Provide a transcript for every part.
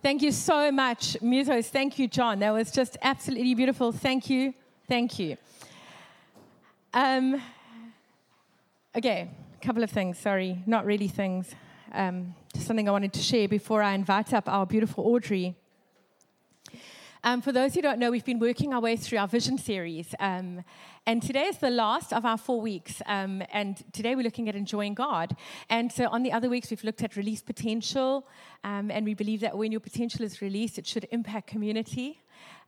Thank you so much, Musos. Thank you, John. That was just absolutely beautiful. Thank you. Thank you. Um, okay, a couple of things. Sorry, not really things. Um, just something I wanted to share before I invite up our beautiful Audrey. Um, for those who don't know, we've been working our way through our vision series. Um, and today is the last of our four weeks. Um, and today we're looking at enjoying God. And so on the other weeks, we've looked at release potential. Um, and we believe that when your potential is released, it should impact community.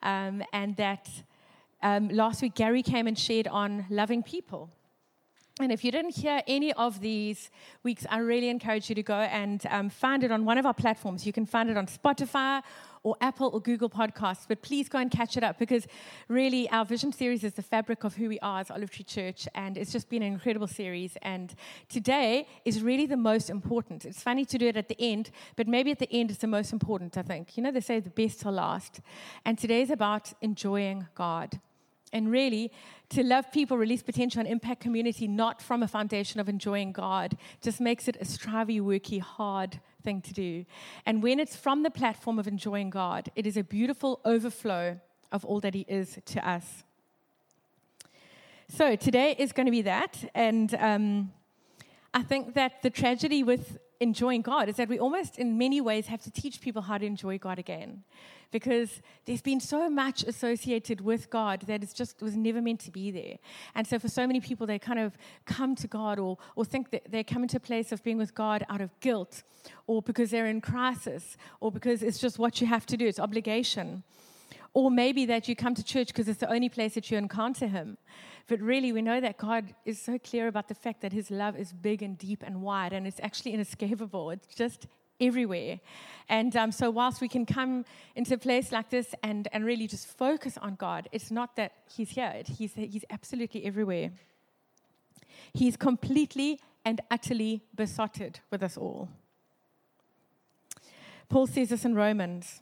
Um, and that um, last week, Gary came and shared on loving people. And if you didn't hear any of these weeks, I really encourage you to go and um, find it on one of our platforms. You can find it on Spotify or Apple or Google Podcasts, but please go and catch it up because really our vision series is the fabric of who we are as Olive Tree Church, and it's just been an incredible series. And today is really the most important. It's funny to do it at the end, but maybe at the end it's the most important, I think. You know, they say the best till last. And today is about enjoying God. And really, to love people, release potential, and impact community, not from a foundation of enjoying God, just makes it a strivey, worky, hard thing to do. And when it's from the platform of enjoying God, it is a beautiful overflow of all that He is to us. So today is going to be that. And um, I think that the tragedy with enjoying God is that we almost, in many ways, have to teach people how to enjoy God again because there's been so much associated with God that it's just was never meant to be there. And so for so many people, they kind of come to God or, or think that they come into a place of being with God out of guilt or because they're in crisis or because it's just what you have to do, it's obligation. Or maybe that you come to church because it's the only place that you encounter Him. But really, we know that God is so clear about the fact that His love is big and deep and wide, and it's actually inescapable. It's just everywhere. And um, so, whilst we can come into a place like this and, and really just focus on God, it's not that He's here, he's, he's absolutely everywhere. He's completely and utterly besotted with us all. Paul says this in Romans.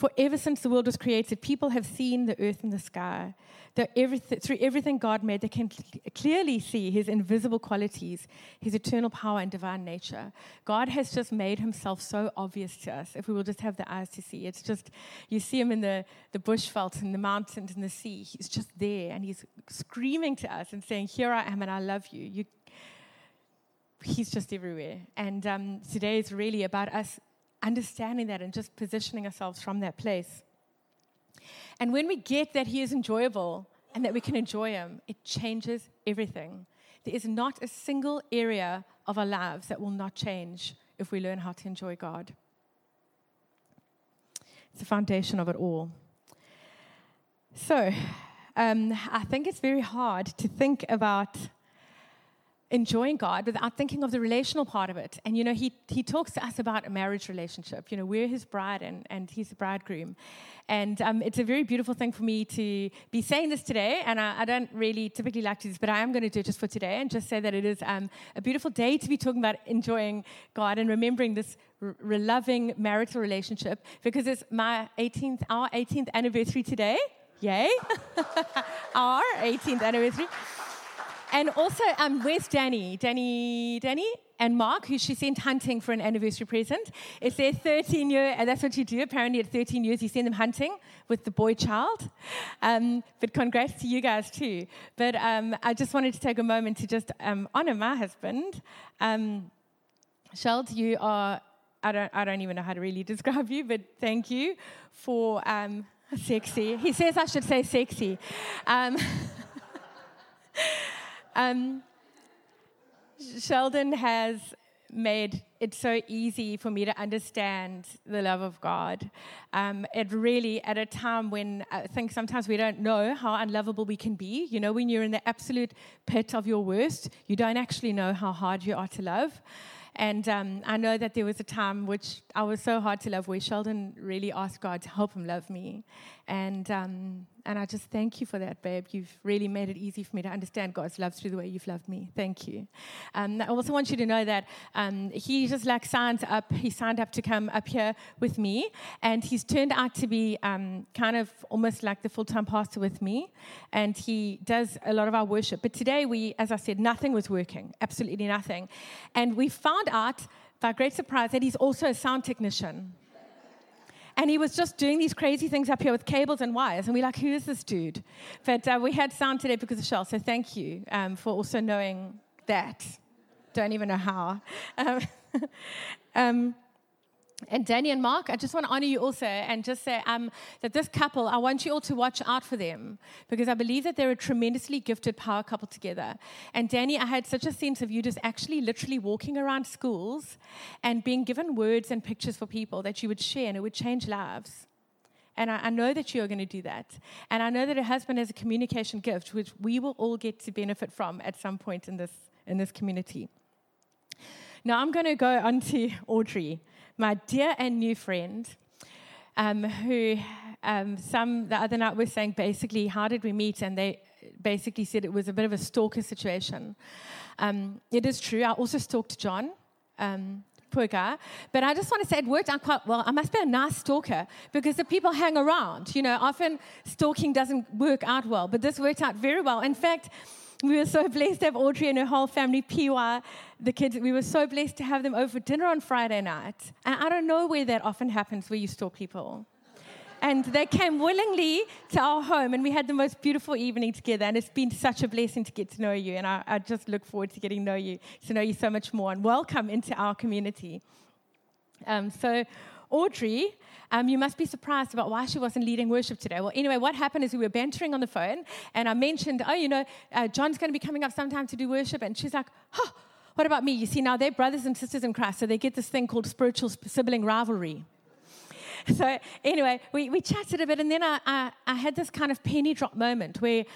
For ever since the world was created, people have seen the earth and the sky. Through everything God made, they can clearly see his invisible qualities, his eternal power and divine nature. God has just made himself so obvious to us if we will just have the eyes to see. It's just, you see him in the, the bushveld, in the mountains, in the sea. He's just there and he's screaming to us and saying, Here I am and I love you. you he's just everywhere. And um, today is really about us understanding that and just positioning ourselves from that place. And when we get that He is enjoyable and that we can enjoy Him, it changes everything. There is not a single area of our lives that will not change if we learn how to enjoy God. It's the foundation of it all. So, um, I think it's very hard to think about enjoying God without thinking of the relational part of it. And, you know, he, he talks to us about a marriage relationship. You know, we're his bride and, and he's the bridegroom. And um, it's a very beautiful thing for me to be saying this today. And I, I, don't really typically like to do this, but I am going to do it just for today and just say that it is um, a beautiful day to be talking about enjoying God and remembering this r- loving marital relationship because it's my 18th, our 18th anniversary today. Yay! our 18th anniversary. And also, um, where's Danny? Danny, Danny, and Mark, who she sent hunting for an anniversary present. It's their 13 year, and that's what you do. Apparently, at 13 years, you send them hunting with the boy child. Um, but congrats to you guys too. But um, I just wanted to take a moment to just um, honor my husband. Um, Sheld, you are. I don't, I don't even know how to really describe you, but thank you for um, sexy. He says I should say sexy. Um, Sheldon has made it so easy for me to understand the love of God. Um, it really, at a time when I think sometimes we don't know how unlovable we can be. You know, when you're in the absolute pit of your worst, you don't actually know how hard you are to love. And um, I know that there was a time which I was so hard to love where Sheldon really asked God to help him love me. And, um, and I just thank you for that, babe. You've really made it easy for me to understand God's love through the way you've loved me. Thank you. Um, I also want you to know that um, he just like signed up. He signed up to come up here with me, and he's turned out to be um, kind of almost like the full-time pastor with me, and he does a lot of our worship. But today, we, as I said, nothing was working, absolutely nothing, and we found out by great surprise that he's also a sound technician. And he was just doing these crazy things up here with cables and wires. And we're like, who is this dude? But uh, we had sound today because of Shell. So thank you um, for also knowing that. Don't even know how. Um, um, and Danny and Mark, I just want to honor you also and just say um, that this couple, I want you all to watch out for them because I believe that they're a tremendously gifted power couple together. And Danny, I had such a sense of you just actually literally walking around schools and being given words and pictures for people that you would share and it would change lives. And I, I know that you're going to do that. And I know that a husband has a communication gift, which we will all get to benefit from at some point in this, in this community. Now I'm going to go on to Audrey my dear and new friend, um, who um, some the other night was saying basically, how did we meet? And they basically said it was a bit of a stalker situation. Um, it is true. I also stalked John. Um, poor guy. But I just want to say it worked out quite well. I must be a nice stalker because the people hang around. You know, often stalking doesn't work out well, but this worked out very well. In fact, we were so blessed to have Audrey and her whole family, PY, the kids. We were so blessed to have them over for dinner on Friday night. And I don't know where that often happens where you store people. And they came willingly to our home, and we had the most beautiful evening together. And it's been such a blessing to get to know you. And I, I just look forward to getting to know you, to know you so much more. And welcome into our community. Um, so, Audrey, um, you must be surprised about why she wasn't leading worship today. Well, anyway, what happened is we were bantering on the phone, and I mentioned, oh, you know, uh, John's going to be coming up sometime to do worship. And she's like, oh, what about me? You see, now they're brothers and sisters in Christ, so they get this thing called spiritual sibling rivalry. So, anyway, we, we chatted a bit, and then I, I, I had this kind of penny drop moment where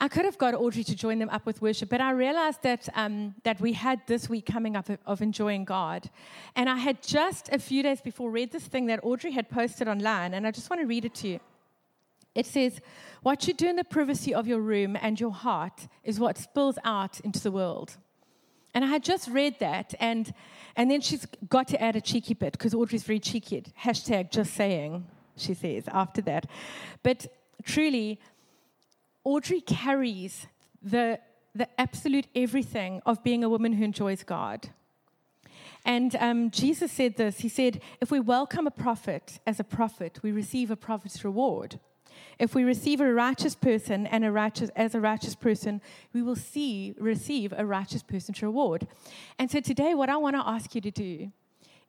I could have got Audrey to join them up with worship, but I realized that, um, that we had this week coming up of, of, enjoying God. And I had just a few days before read this thing that Audrey had posted online, and I just want to read it to you. It says, What you do in the privacy of your room and your heart is what spills out into the world. And I had just read that, and, and then she's got to add a cheeky bit because Audrey's very cheeky. Hashtag just saying, she says after that. But truly, Audrey carries the, the absolute everything of being a woman who enjoys God. And um, Jesus said this He said, If we welcome a prophet as a prophet, we receive a prophet's reward. If we receive a righteous person and a righteous, as a righteous person, we will see, receive a righteous person's reward. And so today, what I want to ask you to do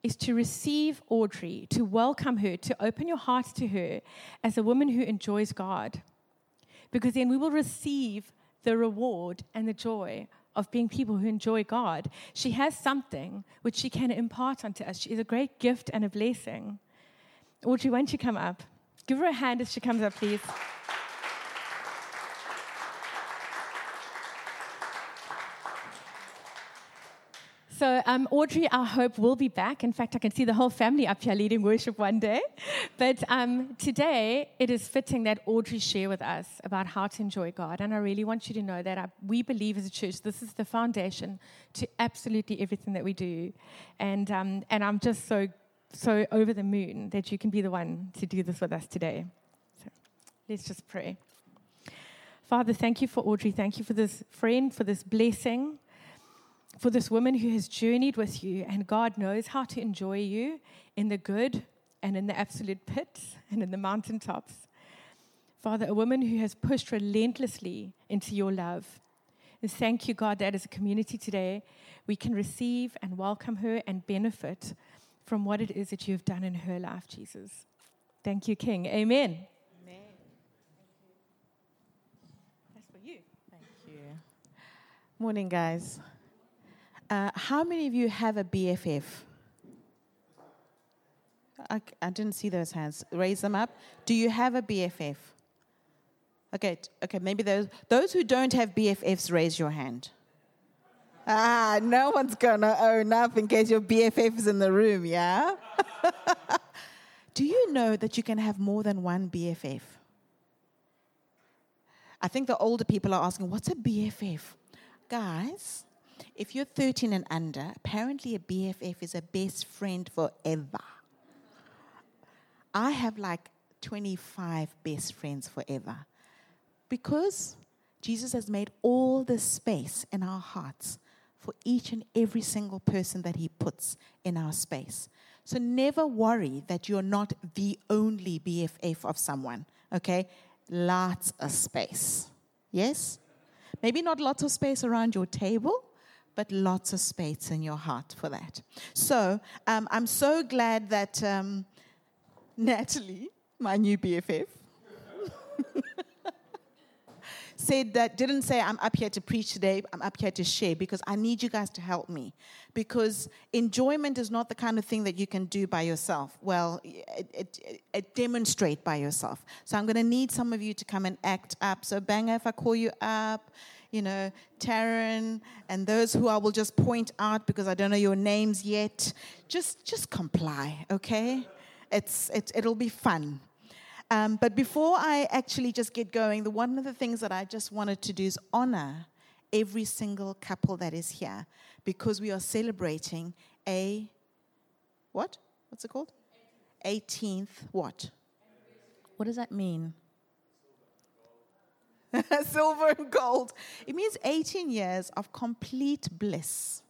is to receive Audrey, to welcome her, to open your heart to her as a woman who enjoys God because then we will receive the reward and the joy of being people who enjoy God. She has something which she can impart unto us. She is a great gift and a blessing. Audrey, why don't you come up? Give her a hand as she comes up, please. So, um, Audrey, I hope, will be back. In fact, I can see the whole family up here leading worship one day. But um, today, it is fitting that Audrey share with us about how to enjoy God. And I really want you to know that I, we believe as a church, this is the foundation to absolutely everything that we do. And, um, and I'm just so, so over the moon that you can be the one to do this with us today. So, let's just pray. Father, thank you for Audrey. Thank you for this friend, for this blessing for this woman who has journeyed with you, and God knows how to enjoy you in the good and in the absolute pits and in the mountaintops. Father, a woman who has pushed relentlessly into your love. And thank you, God, that as a community today, we can receive and welcome her and benefit from what it is that you have done in her life, Jesus. Thank you, King. Amen. Amen. That's for you. Thank you. Morning, guys. Uh, how many of you have a BFF? I, I didn't see those hands. Raise them up. Do you have a BFF? Okay, okay. Maybe those those who don't have BFFs, raise your hand. Ah, no one's gonna own up in case your BFF is in the room. Yeah. Do you know that you can have more than one BFF? I think the older people are asking, "What's a BFF?" Guys, if you're 13 and under, apparently a BFF is a best friend forever. I have like 25 best friends forever because Jesus has made all the space in our hearts for each and every single person that He puts in our space. So never worry that you're not the only BFF of someone, okay? Lots of space. Yes? Maybe not lots of space around your table, but lots of space in your heart for that. So um, I'm so glad that um, Natalie, my new BFF, said that didn't say i'm up here to preach today i'm up here to share because i need you guys to help me. Because enjoyment is not the kind of thing that you can do by yourself. Well it, it, it demonstrate by yourself. So i'm going to need some of you to come and act up. So banger if i call you up you know taryn and those who i will just point out because i don't know your names yet just just comply okay it's it, it'll be fun um, but before I actually just get going, the one of the things that I just wanted to do is honor every single couple that is here because we are celebrating a what? What's it called? 18th what? What does that mean? Silver and gold. It means 18 years of complete bliss.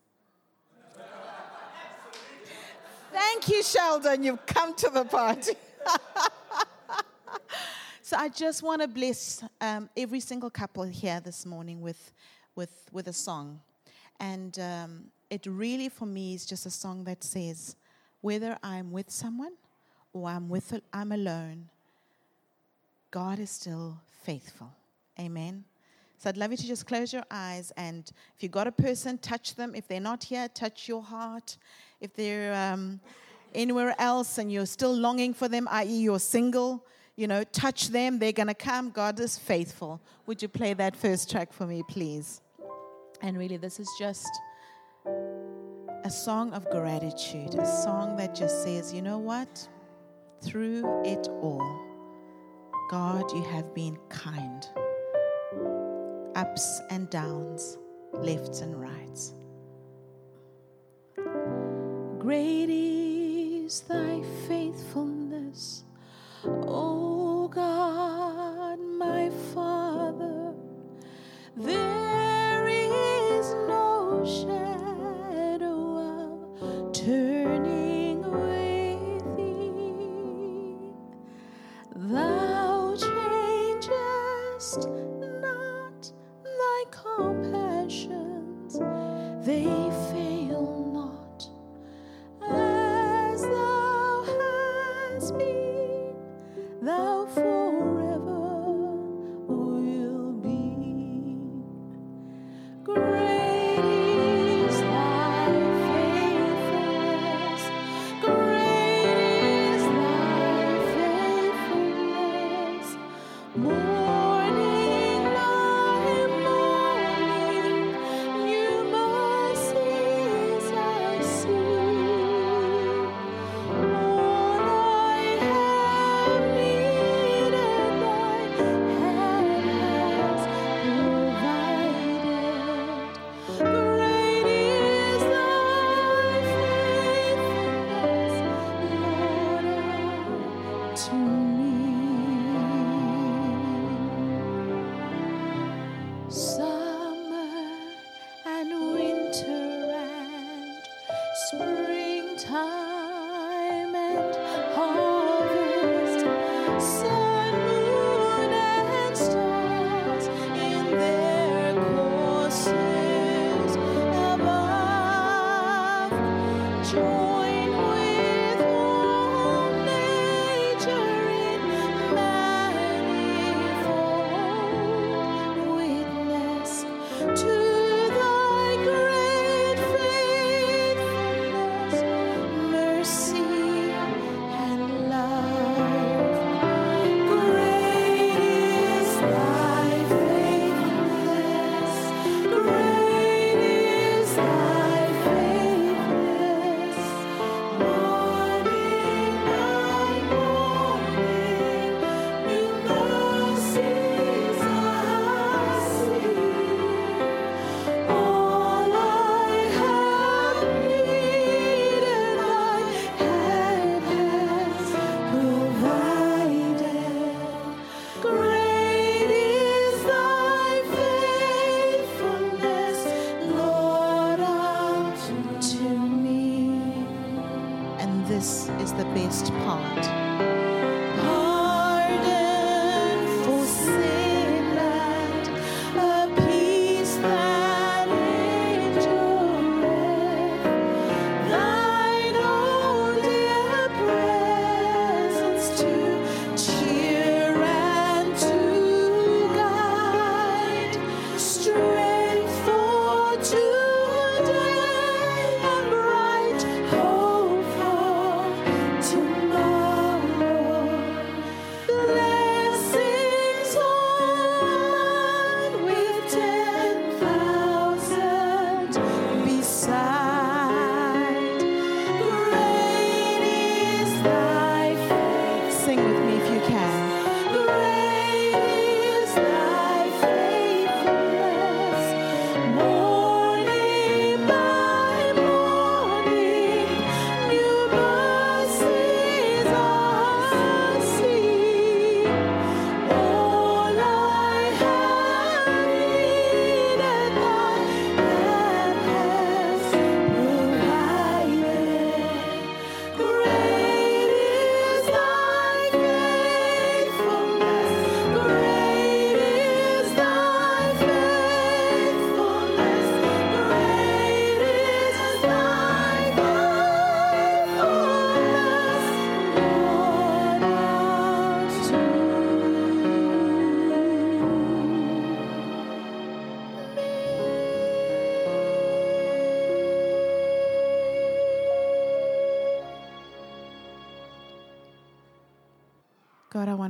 Thank you, Sheldon. You've come to the party. so I just want to bless um, every single couple here this morning with, with, with a song. And um, it really, for me, is just a song that says, whether I'm with someone or I'm, with, I'm alone, God is still faithful. Amen. So I'd love you to just close your eyes and if you've got a person, touch them. If they're not here, touch your heart. If they're um, anywhere else and you're still longing for them, i.e., you're single, you know, touch them. They're going to come. God is faithful. Would you play that first track for me, please? And really, this is just a song of gratitude, a song that just says, you know what? Through it all, God, you have been kind. Ups and downs, lefts and rights. Great is thy faithfulness, O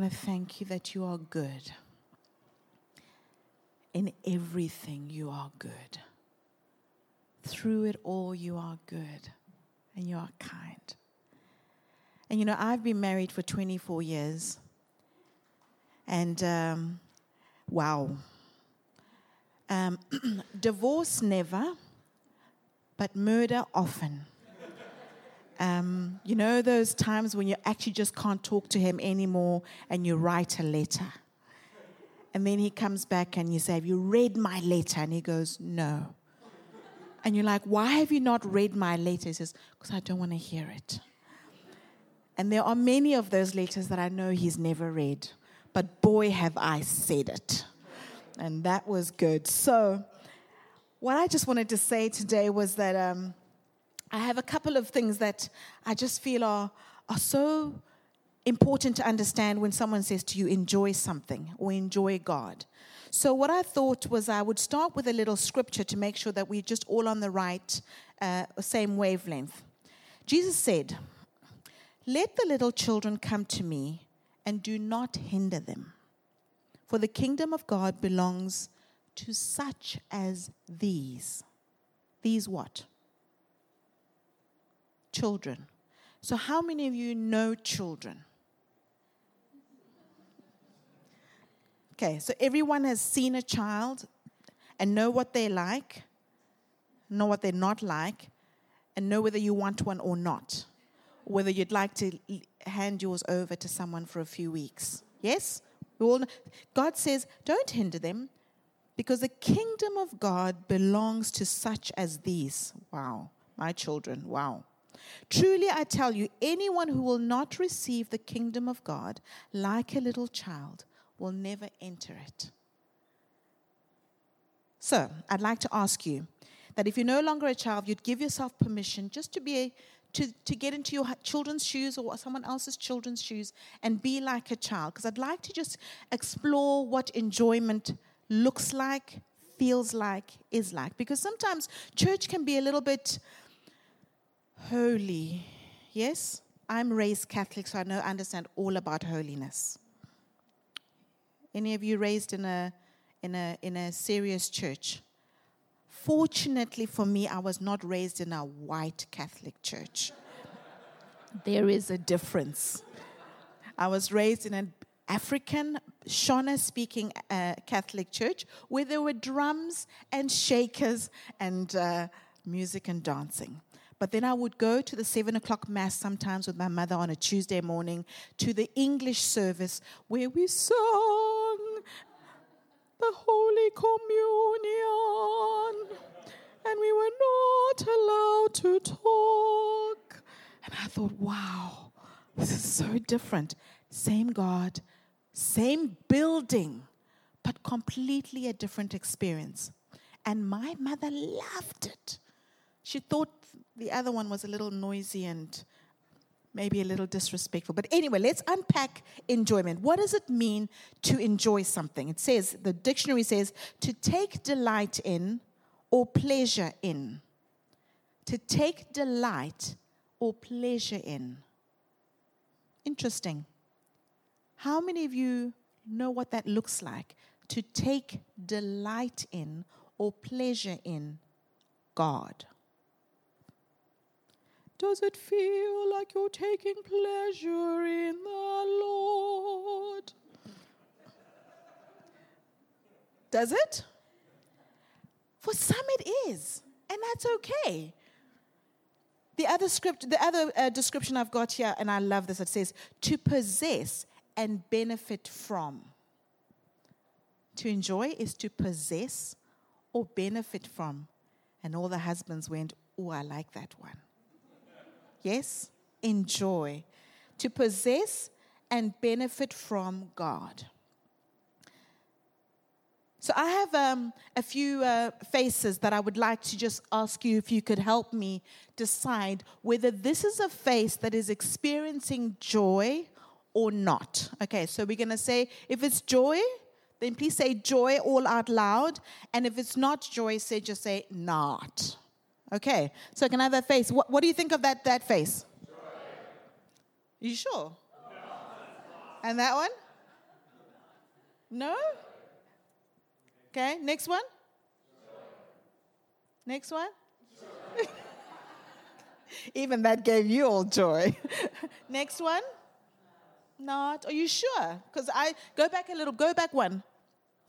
I thank you that you are good. In everything, you are good. Through it all, you are good and you are kind. And you know, I've been married for 24 years. And um, wow. Um, divorce never, but murder often. Um, you know those times when you actually just can't talk to him anymore and you write a letter. And then he comes back and you say, Have you read my letter? And he goes, No. And you're like, Why have you not read my letter? He says, Because I don't want to hear it. And there are many of those letters that I know he's never read. But boy, have I said it. And that was good. So, what I just wanted to say today was that. Um, I have a couple of things that I just feel are, are so important to understand when someone says to you, enjoy something or enjoy God. So, what I thought was I would start with a little scripture to make sure that we're just all on the right, uh, same wavelength. Jesus said, Let the little children come to me and do not hinder them, for the kingdom of God belongs to such as these. These what? Children. So, how many of you know children? Okay, so everyone has seen a child and know what they like, know what they're not like, and know whether you want one or not, whether you'd like to hand yours over to someone for a few weeks. Yes? We all know. God says, don't hinder them because the kingdom of God belongs to such as these. Wow, my children, wow. Truly, I tell you, anyone who will not receive the kingdom of God like a little child will never enter it. So, I'd like to ask you that if you're no longer a child, you'd give yourself permission just to be a, to, to get into your children's shoes or someone else's children's shoes and be like a child. Because I'd like to just explore what enjoyment looks like, feels like, is like. Because sometimes church can be a little bit holy. Yes? I'm raised Catholic, so I know understand all about holiness. Any of you raised in a in a in a serious church? Fortunately for me, I was not raised in a white Catholic church. there is a difference. I was raised in an African Shona speaking uh, Catholic church where there were drums and shakers and uh, music and dancing. But then I would go to the seven o'clock mass sometimes with my mother on a Tuesday morning to the English service where we sung the Holy Communion and we were not allowed to talk. And I thought, wow, This is so different. Same God, same building, but completely a different experience. And my mother loved it. She thought the other one was a little noisy and maybe a little disrespectful. But anyway, let's unpack enjoyment. What does it mean to enjoy something? It says, the dictionary says, to take delight in or pleasure in. To take delight or pleasure in. Interesting. How many of you know what that looks like? To take delight in or pleasure in God. Does it feel like you're taking pleasure in the Lord? Does it? For some, it is, and that's okay. The other script, the other uh, description I've got here, and I love this. It says to possess and benefit from. To enjoy is to possess or benefit from. And all the husbands went, Oh, I like that one. Yes? Enjoy. To possess and benefit from God. So I have um, a few uh, faces that I would like to just ask you if you could help me decide whether this is a face that is experiencing joy or not. Okay, so we're going to say if it's joy, then please say joy all out loud. And if it's not joy, say just say not. Okay, so can I have that face? What, what do you think of that, that face? Joy. You sure? And that one? No? Okay, next one? Next one? Even that gave you all joy. next one? Not. Are you sure? Because I go back a little, go back one.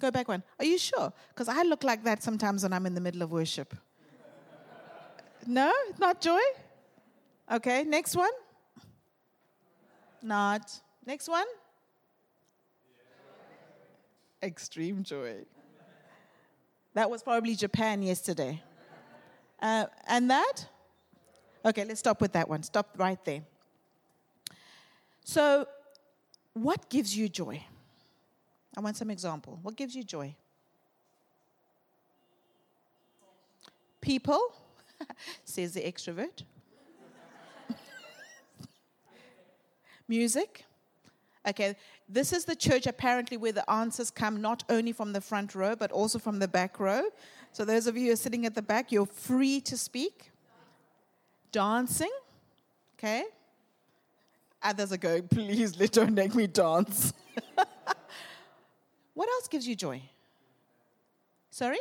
Go back one. Are you sure? Because I look like that sometimes when I'm in the middle of worship. No, not joy? Okay, next one? Not. Next one? Extreme joy. That was probably Japan yesterday. Uh, and that? Okay, let's stop with that one. Stop right there. So, what gives you joy? I want some example. What gives you joy? People? says the extrovert. Music. Okay, this is the church apparently where the answers come not only from the front row, but also from the back row. So, those of you who are sitting at the back, you're free to speak. Dancing. Okay. Others are going, please, let don't make me dance. what else gives you joy? Sorry?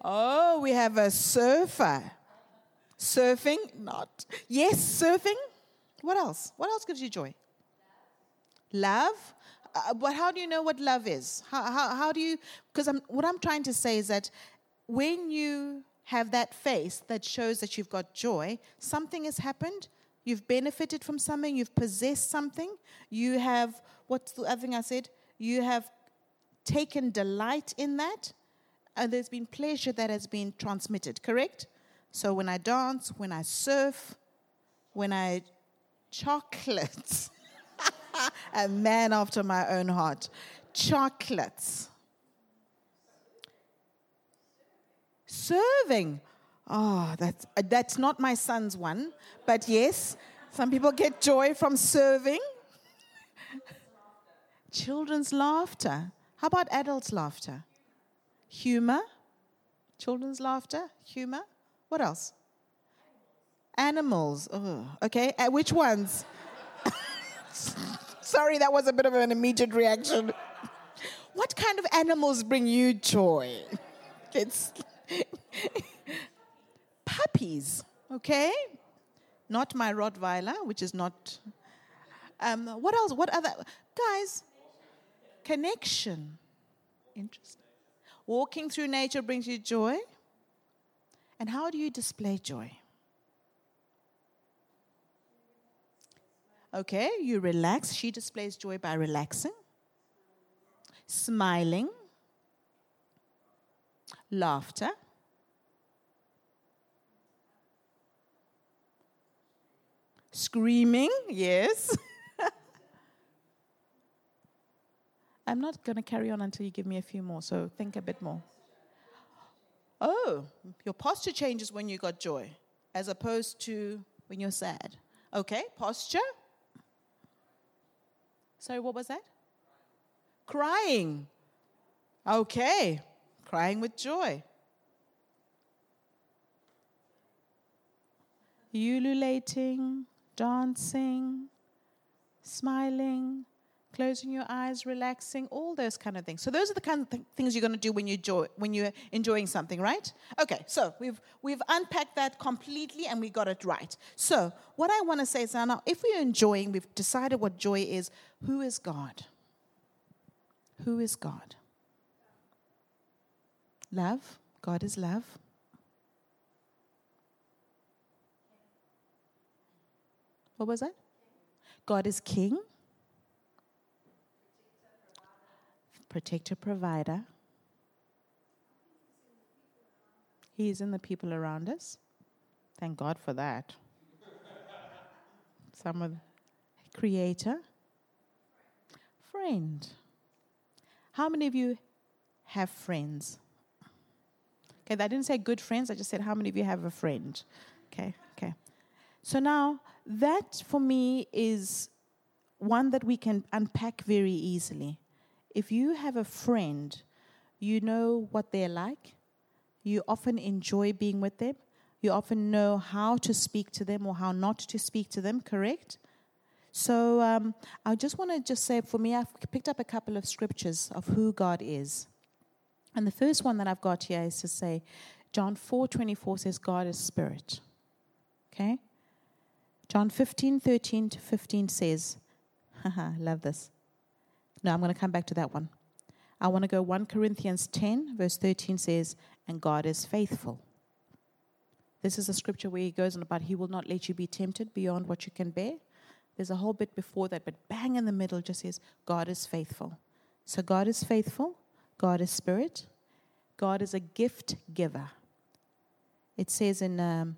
Oh, we have a surfer. Surfing? Not. Yes, surfing. What else? What else gives you joy? Love. Uh, but how do you know what love is? How, how, how do you? Because I'm, what I'm trying to say is that when you have that face that shows that you've got joy, something has happened. You've benefited from something. You've possessed something. You have, what's the other thing I said? You have taken delight in that uh, there's been pleasure that has been transmitted, correct? So when I dance, when I surf, when I chocolates, a man after my own heart, chocolates. Serving. Oh, that's, uh, that's not my son's one, but yes, some people get joy from serving. Children's laughter. How about adults' laughter? Humor, children's laughter, humor. What else? Animals. Okay. Uh, which ones? Sorry, that was a bit of an immediate reaction. What kind of animals bring you joy? It's puppies, okay? Not my Rottweiler, which is not. Um, what else? What other? Guys, connection. Interesting. Walking through nature brings you joy. And how do you display joy? Okay, you relax. She displays joy by relaxing, smiling, laughter. Screaming, yes. I'm not going to carry on until you give me a few more, so think a bit more. Oh, your posture changes when you got joy, as opposed to when you're sad. Okay, posture. Sorry, what was that? Crying. Okay, crying with joy. Ululating, dancing, smiling, closing your eyes, relaxing, all those kind of things. So those are the kind of th- things you're going to do when you enjoy when you're enjoying something, right? Okay, so we've we've unpacked that completely and we got it right. So what I want to say is now, if we're enjoying, we've decided what joy is. Who is God? Who is God? Love. God is love. What was that? God is king. Protector, provider. He is in the people around us. Thank God for that. Some of creator, friend. How many of you have friends? Okay, I didn't say good friends, I just said how many of you have a friend? Okay, okay. So now that for me is one that we can unpack very easily if you have a friend, you know what they're like, you often enjoy being with them, you often know how to speak to them or how not to speak to them, correct? So um, I just want to just say for me, I've picked up a couple of scriptures of who God is. And the first one that I've got here is to say, John 4 24 says, God is spirit. Okay? John 15 13 to 15 says, haha, love this. No, I'm going to come back to that one. I want to go 1 Corinthians 10, verse 13 says, And God is faithful. This is a scripture where he goes on about he will not let you be tempted beyond what you can bear. There's a whole bit before that, but bang in the middle just says, God is faithful. So God is faithful, God is spirit, God is a gift giver. It says in um,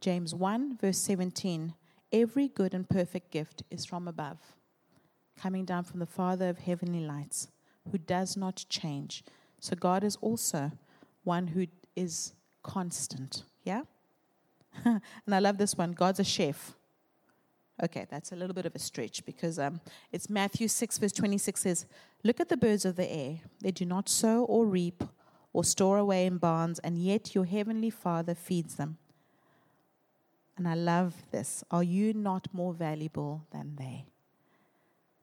James 1, verse 17, every good and perfect gift is from above coming down from the Father of heavenly lights, who does not change. So God is also one who is constant. Yeah? and I love this one God's a chef. Okay, that's a little bit of a stretch because um, it's Matthew 6, verse 26 says, Look at the birds of the air. They do not sow or reap or store away in barns, and yet your heavenly Father feeds them. And I love this. Are you not more valuable than they?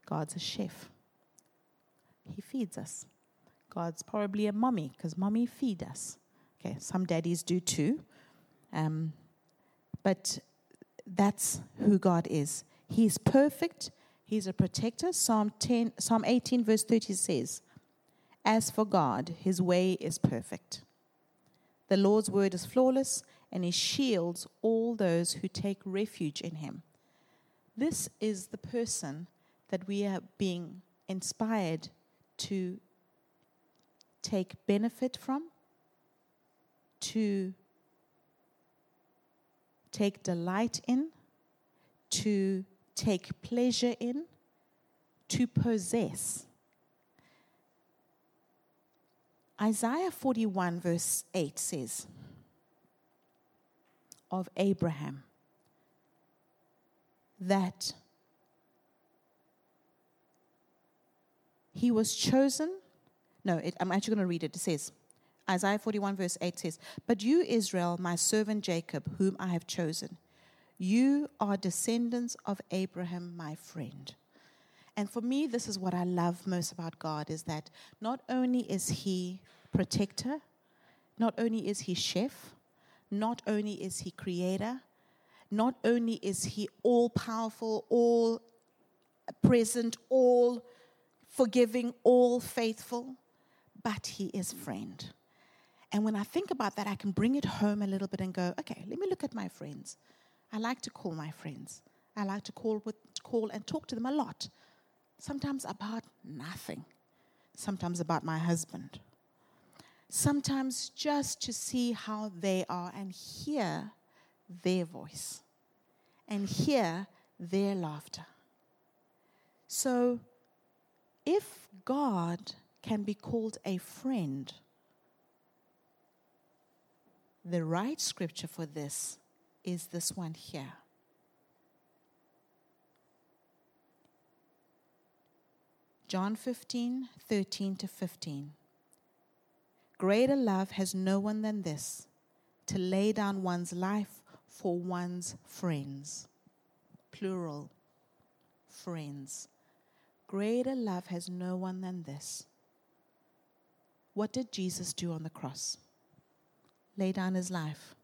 God's a chef. He feeds us. God's probably a mommy because mommy feed us. Okay, some daddies do too. Um, but that's who God is. He's perfect. He's a protector. Psalm 10, Psalm 18, verse 30 says, As for God, his way is perfect. The Lord's word is flawless, and he shields all those who take refuge in him. This is the person that we are being inspired to take benefit from, to take delight in, to take pleasure in, to possess. Isaiah 41, verse 8 says of Abraham that He was chosen. No, it, I'm actually going to read it. It says, Isaiah 41, verse 8 says, But you, Israel, my servant Jacob, whom I have chosen, you are descendants of Abraham, my friend. And for me, this is what I love most about God is that not only is He protector, not only is He chef, not only is He creator, not only is He all powerful, all present, all forgiving, all faithful, but he is friend. And when I think about that, I can bring it home a little bit and go, okay, let me look at my friends. I like to call my friends. I like to call, with, call and talk to them a lot. Sometimes about nothing. Sometimes about my husband. Sometimes just to see how they are and hear their voice and hear their laughter. So, if God can be called a friend, the right scripture for this is this one here. John 15, 13 to 15. Greater love has no one than this to lay down one's life for one's friends. Plural, friends. Greater love has no one than this. What did Jesus do on the cross? Lay down his life.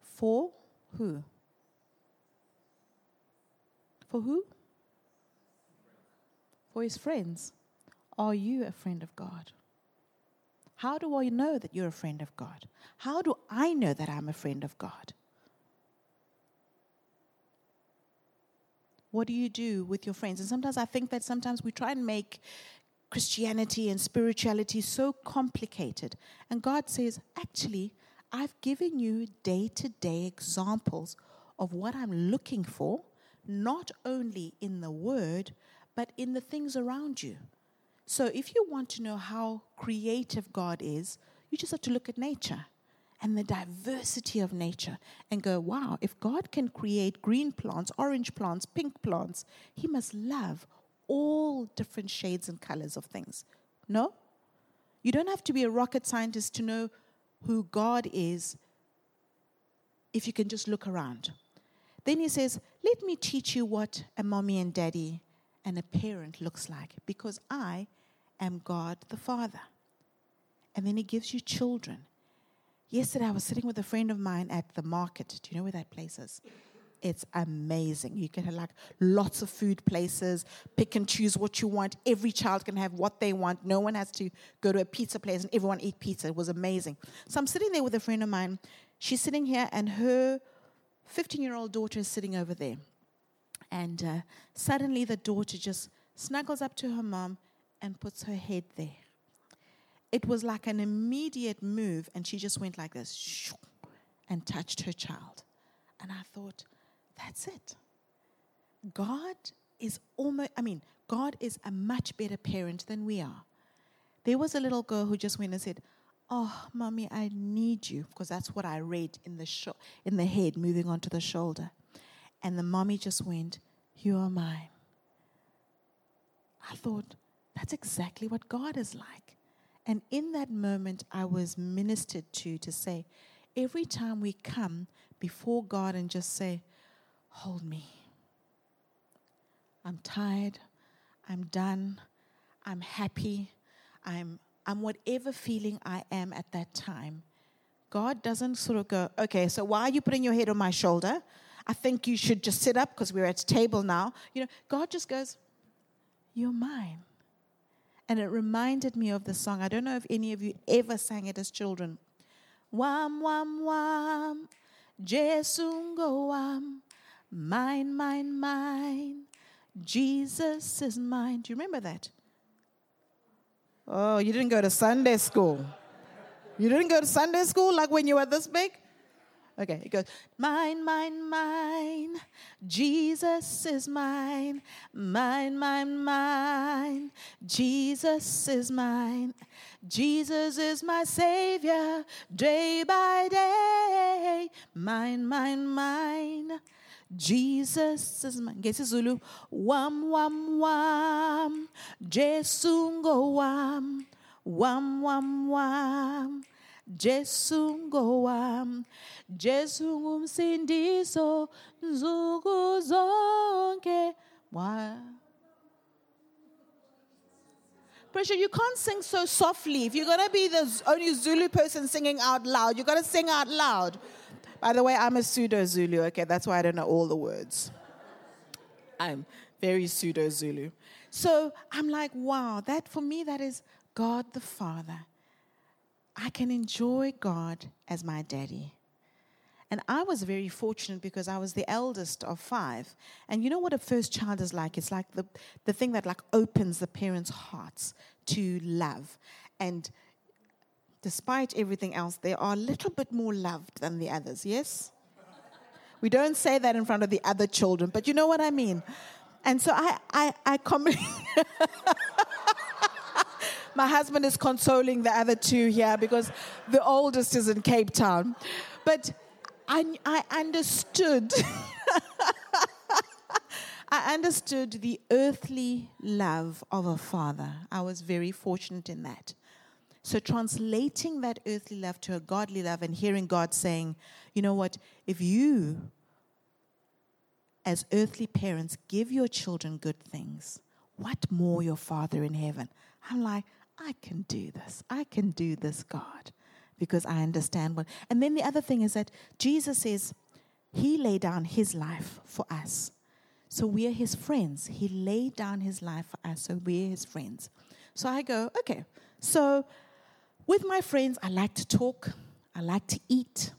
For who? For who? For his friends. Are you a friend of God? How do I know that you're a friend of God? How do I know that I'm a friend of God? What do you do with your friends? And sometimes I think that sometimes we try and make Christianity and spirituality so complicated. And God says, actually, I've given you day to day examples of what I'm looking for, not only in the Word, but in the things around you. So if you want to know how creative God is, you just have to look at nature and the diversity of nature and go, wow, if God can create green plants, orange plants, pink plants, He must love all different shades and colors of things. No? You don't have to be a rocket scientist to know who God is if you can just look around. Then he says, Let me teach you what a mommy and daddy and a parent looks like because I am God the Father. And then he gives you children. Yesterday, I was sitting with a friend of mine at the market. Do you know where that place is? It's amazing. You can have like lots of food places, pick and choose what you want. Every child can have what they want. No one has to go to a pizza place and everyone eat pizza. It was amazing. So I'm sitting there with a friend of mine. She's sitting here, and her 15 year old daughter is sitting over there. And uh, suddenly the daughter just snuggles up to her mom and puts her head there. It was like an immediate move, and she just went like this and touched her child. And I thought, that's it. God is almost, I mean, God is a much better parent than we are. There was a little girl who just went and said, Oh, mommy, I need you. Because that's what I read in the, sho- in the head, moving onto the shoulder. And the mommy just went, You are mine. I thought, that's exactly what God is like. And in that moment, I was ministered to to say, every time we come before God and just say, Hold me. I'm tired. I'm done. I'm happy. I'm, I'm whatever feeling I am at that time. God doesn't sort of go, okay, so why are you putting your head on my shoulder? I think you should just sit up because we're at table now. You know, God just goes, You're mine. And it reminded me of the song. I don't know if any of you ever sang it as children. Wam, wam, wam, Jesungo wam, mine, mine, mine. Jesus is mine. Do you remember that? Oh, you didn't go to Sunday school. You didn't go to Sunday school like when you were this big? Okay, it goes, mine, mine, mine. Jesus is mine. Mine, mine, mine. Jesus is mine. Jesus is my Savior day by day. Mine, mine, mine. Jesus is mine. Ngesi Zulu. Wam, wam, wam. Jesungo wam. Wam, wam, wam. Jesu ngowam Jesu ngumsindiso nzuku zonke wa Pressure, you can't sing so softly. If you're going to be the only Zulu person singing out loud, you've got to sing out loud. By the way, I'm a pseudo Zulu, okay? That's why I don't know all the words. I'm very pseudo Zulu. So I'm like, wow, that for me, that is God the Father. I can enjoy God as my daddy. And I was very fortunate because I was the eldest of five. And you know what a first child is like? It's like the, the thing that like opens the parents' hearts to love. And despite everything else, they are a little bit more loved than the others, yes? We don't say that in front of the other children, but you know what I mean. And so I, I, I comment. My husband is consoling the other two here because the oldest is in Cape Town. But I, I understood. I understood the earthly love of a father. I was very fortunate in that. So, translating that earthly love to a godly love and hearing God saying, you know what, if you, as earthly parents, give your children good things, what more your Father in heaven? I'm like, I can do this. I can do this, God, because I understand what. And then the other thing is that Jesus says he laid down his life for us. So we are his friends. He laid down his life for us, so we're his friends. So I go, okay, so with my friends, I like to talk, I like to eat,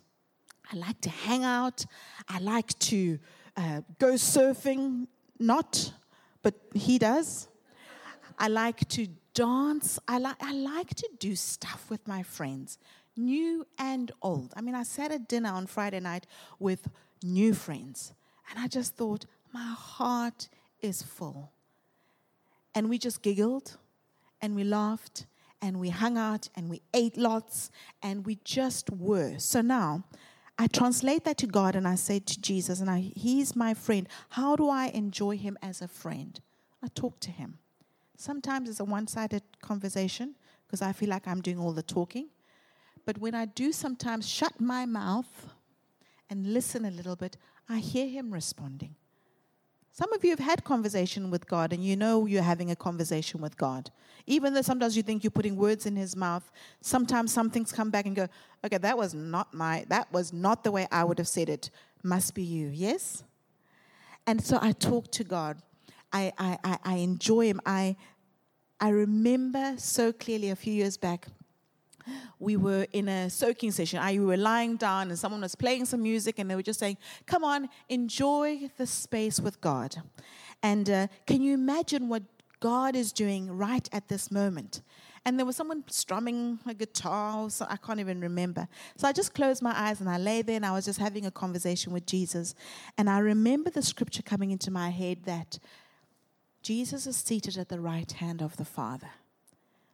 I like to hang out, I like to uh, go surfing, not, but he does. I like to dance. I like, I like to do stuff with my friends, new and old. I mean, I sat at dinner on Friday night with new friends, and I just thought, my heart is full. And we just giggled and we laughed and we hung out and we ate lots and we just were. So now I translate that to God and I say to Jesus, and I, He's my friend. How do I enjoy Him as a friend? I talk to Him. Sometimes it's a one sided conversation because I feel like I'm doing all the talking. But when I do sometimes shut my mouth and listen a little bit, I hear Him responding. Some of you have had conversation with God and you know you're having a conversation with God. Even though sometimes you think you're putting words in his mouth, sometimes some things come back and go, okay, that was not my, that was not the way I would have said it. Must be you, yes? And so I talk to God. I, I, I, enjoy him. I, I remember so clearly a few years back, we were in a soaking session. I, we were lying down and someone was playing some music and they were just saying, Come on, enjoy the space with God. And uh, can you imagine what God is doing right at this moment? And there was someone strumming a guitar, so I can't even remember. So I just closed my eyes and I lay there and I was just having a conversation with Jesus. And I remember the scripture coming into my head that Jesus is seated at the right hand of the Father.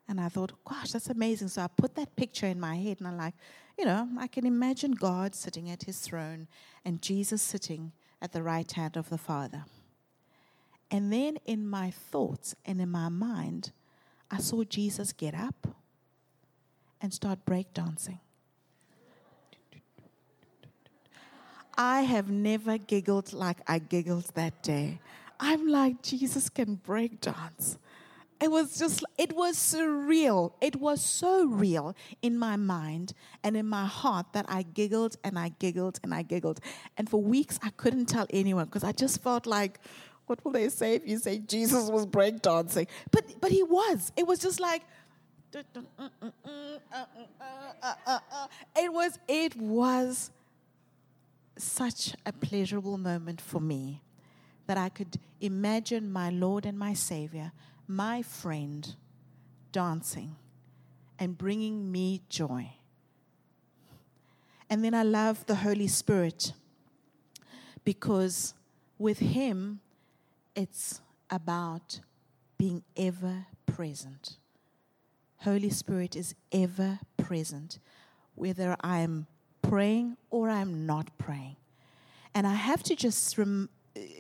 And I thought, gosh, that's amazing. So I put that picture in my head and I'm like, you know, I can imagine God sitting at his throne and Jesus sitting at the right hand of the Father. And then in my thoughts and in my mind, I saw Jesus get up and start breakdancing. I have never giggled like I giggled that day. I'm like, Jesus can breakdance it was just, it was surreal. It was so real in my mind and in my heart that I giggled and I giggled and I giggled. And for weeks, I couldn't tell anyone because I just felt like, what will they say if you say Jesus was breakdancing? But, but he was. It was just like, it was, it was such a pleasurable moment for me that I could imagine my Lord and my Savior my friend dancing and bringing me joy. And then I love the Holy Spirit because with Him, it's about being ever present. Holy Spirit is ever present, whether I'm praying or I'm not praying. And I have to just rem-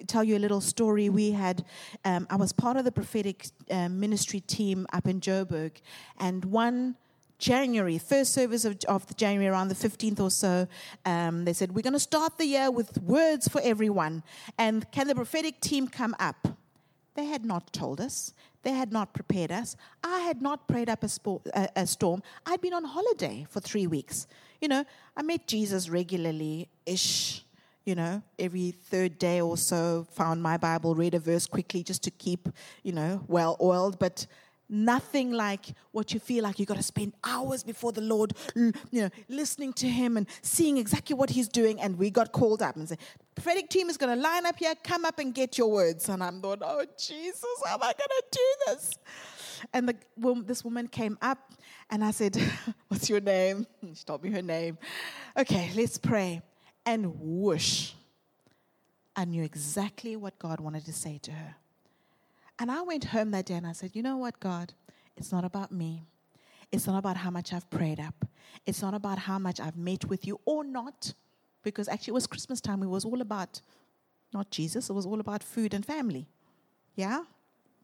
tell you a little story. We had, um, I was part of the prophetic uh, ministry team up in Joburg, and one January, first service of, of the January, around the 15th or so, um, they said, We're going to start the year with words for everyone. And can the prophetic team come up? They had not told us. They had not prepared us. I had not prayed up a, a, a storm. I'd been on holiday for three weeks. You know, I met Jesus regularly ish you know, every third day or so, found my Bible, read a verse quickly just to keep, you know, well oiled, but nothing like what you feel like you got to spend hours before the Lord, you know, listening to Him and seeing exactly what He's doing. And we got called up and said, prophetic team is going to line up here, come up and get your words. And I'm thought, oh, Jesus, how am I going to do this? And the, this woman came up and I said, what's your name? She told me her name. Okay, let's pray and whoosh, I knew exactly what God wanted to say to her. And I went home that day and I said, You know what, God? It's not about me. It's not about how much I've prayed up. It's not about how much I've met with you or not, because actually it was Christmas time. It was all about not Jesus, it was all about food and family. Yeah?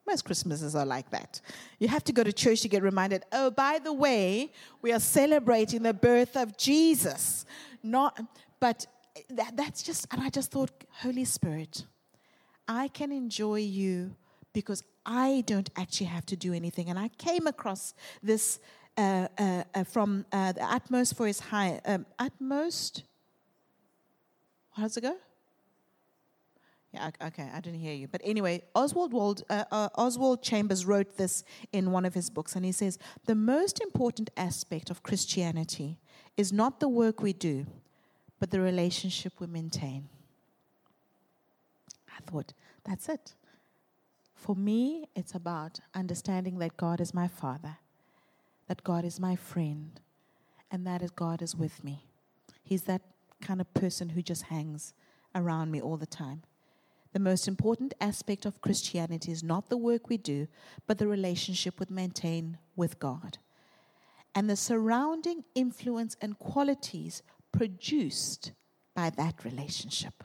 Most Christmases are like that. You have to go to church to get reminded, oh, by the way, we are celebrating the birth of Jesus. Not, but that, that's just, and I just thought, Holy Spirit, I can enjoy you because I don't actually have to do anything. And I came across this uh, uh, uh, from uh, the utmost for his high, um, utmost. How does it go? Yeah, okay, I didn't hear you. But anyway, Oswald, Wald, uh, uh, Oswald Chambers wrote this in one of his books, and he says the most important aspect of Christianity is not the work we do, but the relationship we maintain. I thought, that's it. For me, it's about understanding that God is my Father, that God is my friend, and that God is with me. He's that kind of person who just hangs around me all the time. The most important aspect of Christianity is not the work we do, but the relationship we maintain with God. And the surrounding influence and qualities produced by that relationship.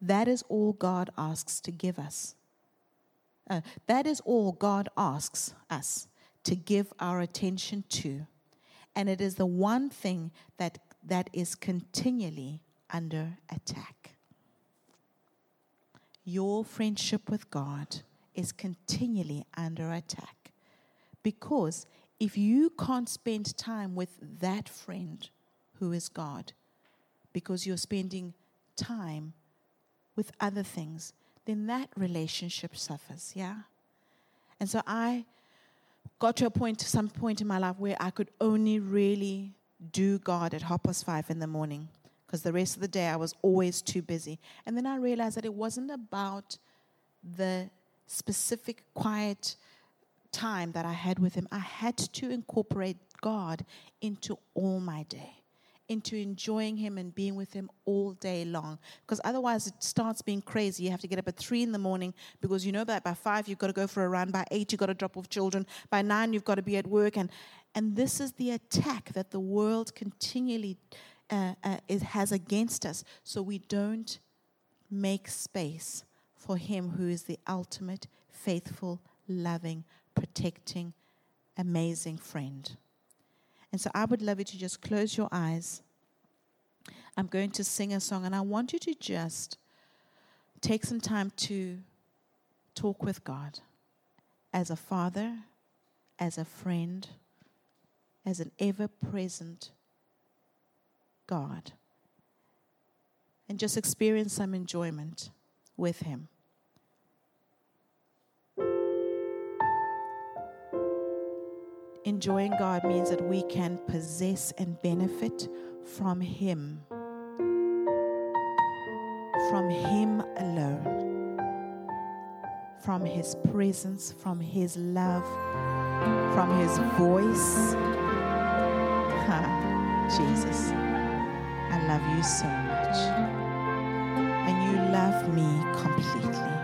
That is all God asks to give us. Uh, that is all God asks us to give our attention to. And it is the one thing that, that is continually under attack. Your friendship with God is continually under attack. Because if you can't spend time with that friend who is God, because you're spending time with other things, then that relationship suffers, yeah? And so I got to a point, some point in my life where I could only really do God at half past five in the morning because the rest of the day I was always too busy. And then I realized that it wasn't about the specific quiet time that I had with Him. I had to incorporate God into all my day into enjoying Him and being with Him all day long. Because otherwise, it starts being crazy. You have to get up at three in the morning because you know that by five, you've got to go for a run. By eight, you've got to drop off children. By nine, you've got to be at work. And, and this is the attack that the world continually uh, uh, has against us. So we don't make space for Him who is the ultimate, faithful, loving, protecting, amazing friend. And so I would love you to just close your eyes. I'm going to sing a song, and I want you to just take some time to talk with God as a father, as a friend, as an ever present God, and just experience some enjoyment with Him. Enjoying God means that we can possess and benefit from Him. From Him alone. From His presence, from His love, from His voice. Jesus, I love you so much. And you love me completely.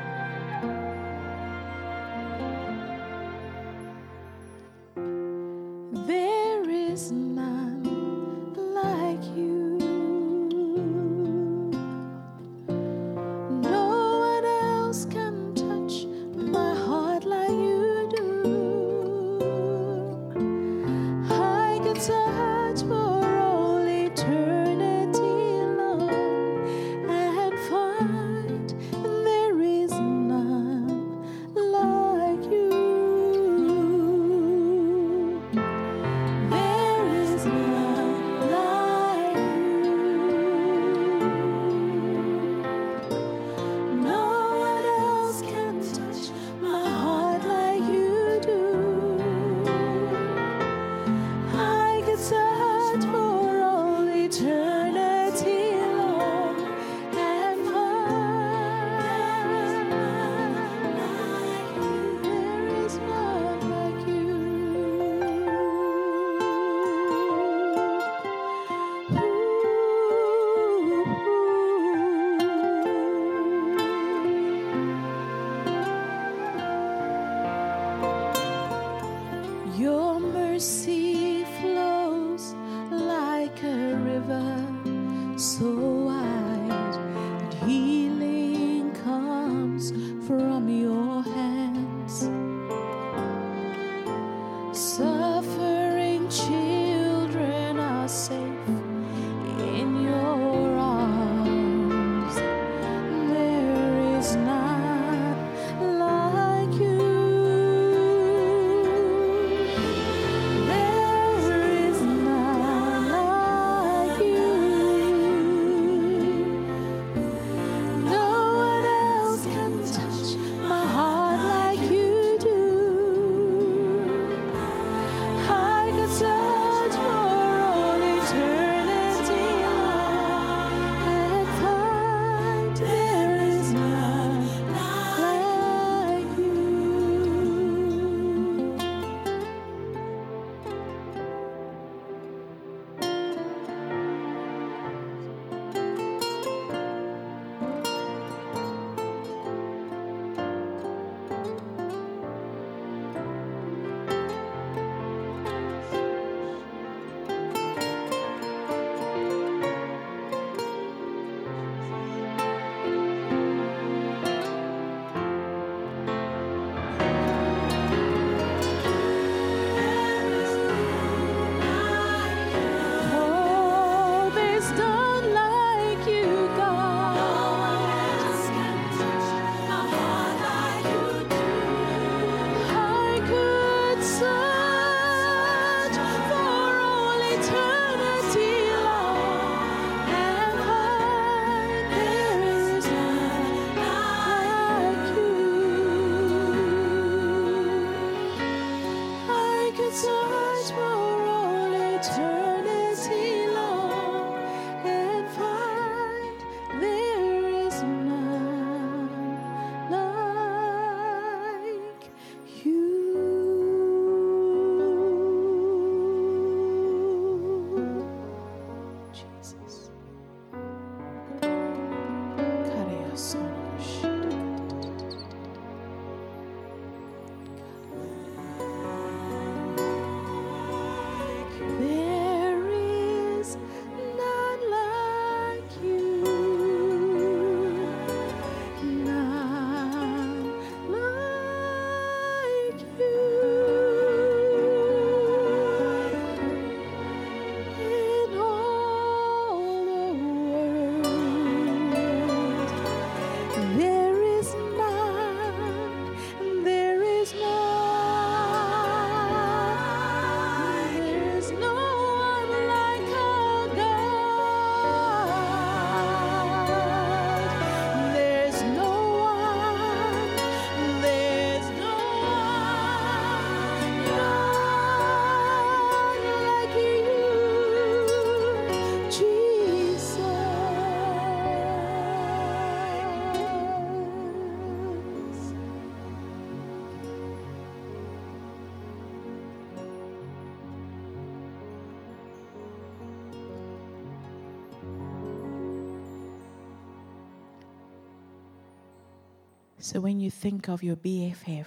So when you think of your BFF,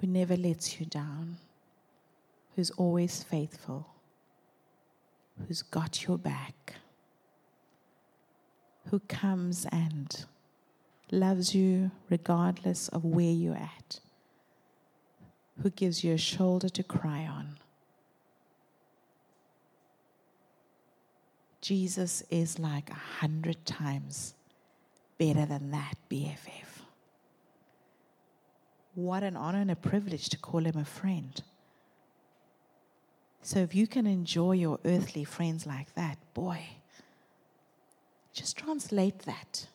who never lets you down, who's always faithful, who's got your back, who comes and loves you regardless of where you're at, who gives you a shoulder to cry on. Jesus is like a hundred times better than that BFF. What an honor and a privilege to call him a friend. So if you can enjoy your earthly friends like that, boy, just translate that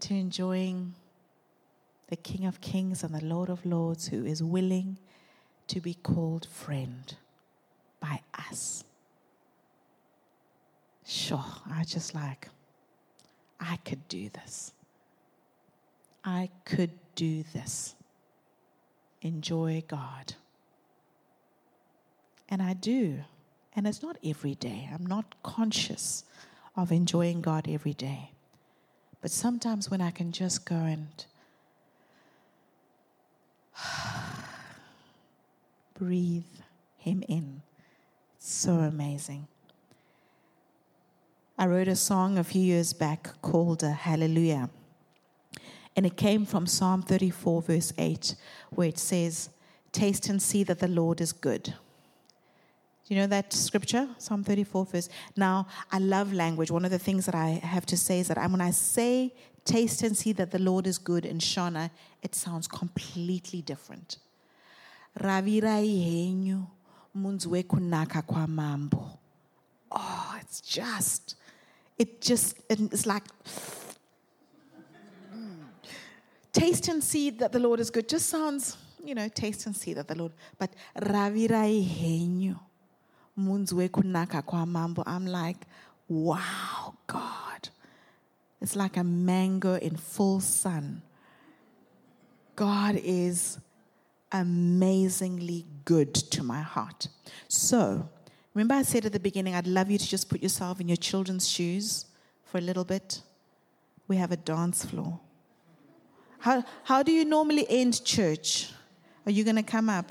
to enjoying the King of Kings and the Lord of Lords who is willing to be called friend by us. Sure, I just like, I could do this. I could do this. Enjoy God. And I do. And it's not every day. I'm not conscious of enjoying God every day. But sometimes when I can just go and breathe him in. it's So amazing. I wrote a song a few years back called uh, Hallelujah. And it came from Psalm 34, verse 8, where it says, Taste and see that the Lord is good. Do you know that scripture? Psalm 34, verse. Now, I love language. One of the things that I have to say is that when I say taste and see that the Lord is good in Shona, it sounds completely different. Oh, it's just, it just, it's like, mm. taste and see that the Lord is good just sounds, you know, taste and see that the Lord, but kunaka. I'm like, wow, God. It's like a mango in full sun. God is amazingly good to my heart. So, remember I said at the beginning, I'd love you to just put yourself in your children's shoes for a little bit? We have a dance floor. How, how do you normally end church? Are you going to come up?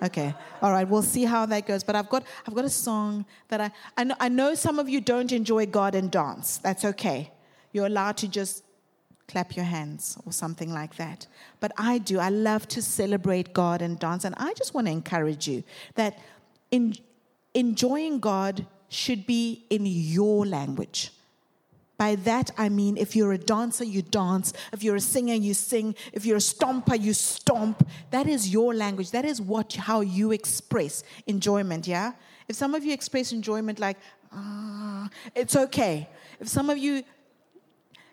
Okay. All right. We'll see how that goes. But I've got, I've got a song that I, I know, I know some of you don't enjoy God and dance. That's okay. You're allowed to just clap your hands or something like that. But I do. I love to celebrate God and dance. And I just want to encourage you that in, enjoying God should be in your language. By that, I mean if you're a dancer, you dance. If you're a singer, you sing. If you're a stomper, you stomp. That is your language. That is what, how you express enjoyment, yeah? If some of you express enjoyment like, ah, it's okay. If some of you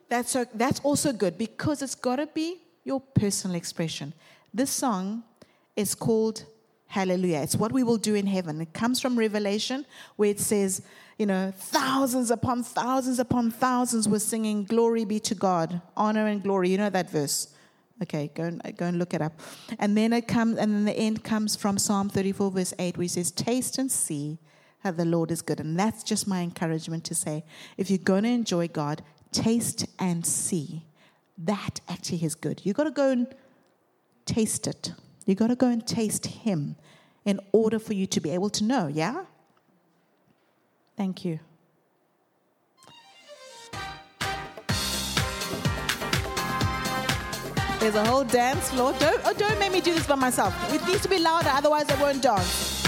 that's, that's also good because it's got to be your personal expression. This song is called Hallelujah. It's what we will do in heaven. It comes from Revelation where it says, you know, thousands upon thousands upon thousands were singing, Glory be to God, honor and glory. You know that verse. Okay, go and, go and look it up. And then it comes, and then the end comes from Psalm 34, verse 8, where he says, Taste and see that the Lord is good. And that's just my encouragement to say, if you're going to enjoy God, taste and see. That actually is good. You've got to go and taste it. You got to go and taste Him in order for you to be able to know, yeah? Thank you. There's a whole dance floor. Don't, oh, don't make me do this by myself. It needs to be louder, otherwise, I won't dance.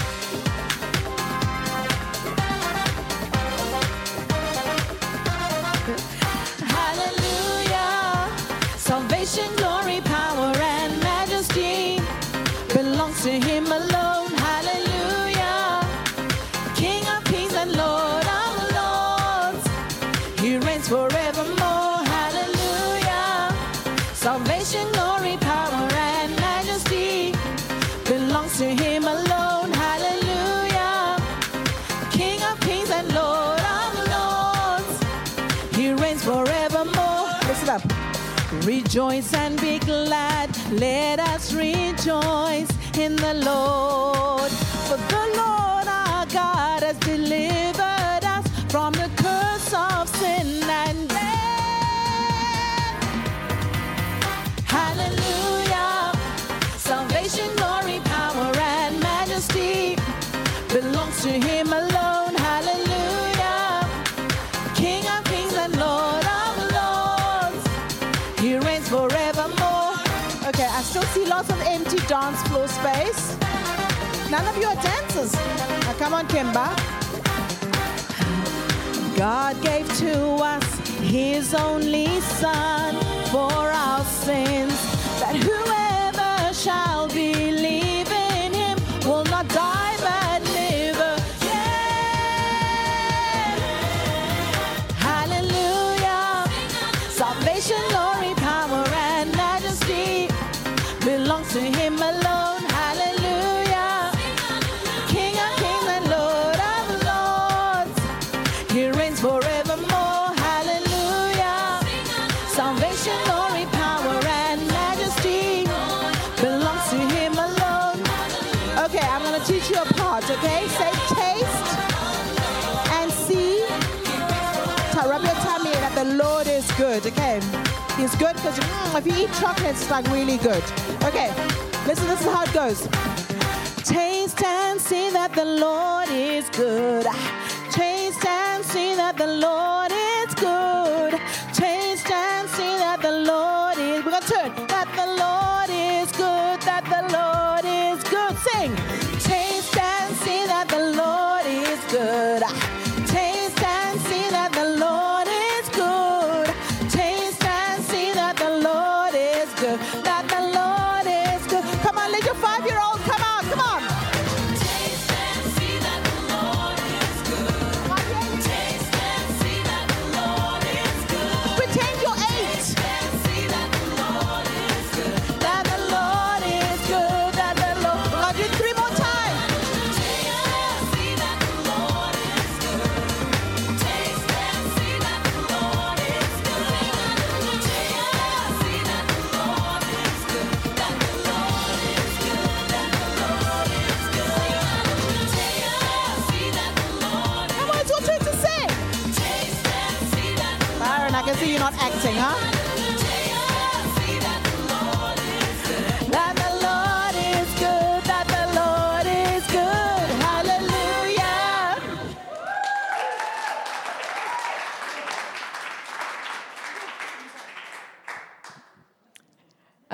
Hallelujah. Salvation, Rejoice and be glad. Let us rejoice in the Lord. Space. None of you are dancers. Now come on, Kimba. God gave to us His only Son for our sins, that whoever shall I'm going to teach you a part, okay? Say taste and see. Rub your tummy that the Lord is good, okay? He's good because mm, if you eat chocolate, it's like really good. Okay, listen, this is how it goes. Taste and see that the Lord is good. Taste and see that the Lord is good.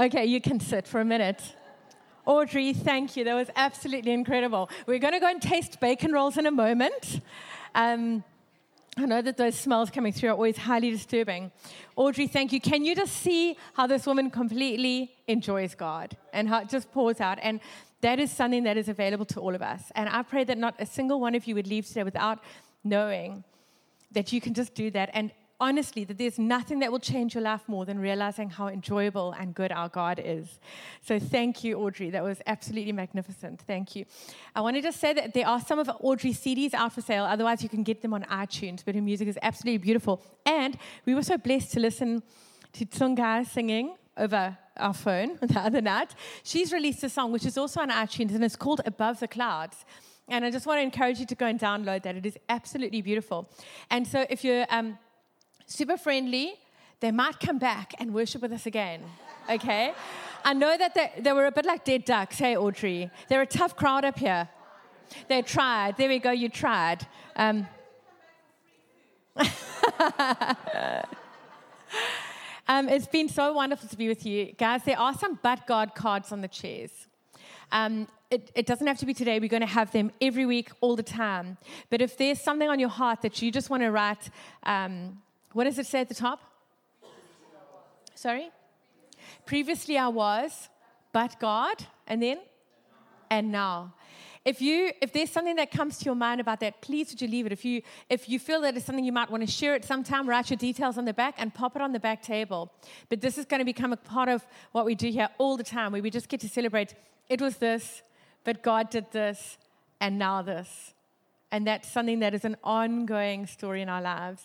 Okay, you can sit for a minute. Audrey, thank you. That was absolutely incredible. We're going to go and taste bacon rolls in a moment. Um, I know that those smells coming through are always highly disturbing. Audrey, thank you. Can you just see how this woman completely enjoys God and how it just pours out? And that is something that is available to all of us. And I pray that not a single one of you would leave today without knowing that you can just do that. And honestly, that there's nothing that will change your life more than realizing how enjoyable and good our God is. So thank you, Audrey. That was absolutely magnificent. Thank you. I want to just say that there are some of Audrey's CDs out for sale. Otherwise, you can get them on iTunes. But her music is absolutely beautiful. And we were so blessed to listen to Tsungai singing over our phone the other night. She's released a song which is also on iTunes and it's called Above the Clouds. And I just want to encourage you to go and download that. It is absolutely beautiful. And so if you're um, super friendly, they might come back and worship with us again. Okay? I know that they, they were a bit like dead ducks, hey, Audrey? They're a tough crowd up here. They tried. There we go, you tried. Um, um, it's been so wonderful to be with you. Guys, there are some but God cards on the chairs. Um, it, it doesn't have to be today. We're going to have them every week, all the time. But if there's something on your heart that you just want to write, um, what does it say at the top? Sorry? Previously I was, but God, and then? And now. If you if there's something that comes to your mind about that, please would you leave it. If you if you feel that it's something you might want to share at some time, write your details on the back and pop it on the back table. But this is going to become a part of what we do here all the time, where we just get to celebrate. It was this, but God did this, and now this. And that's something that is an ongoing story in our lives.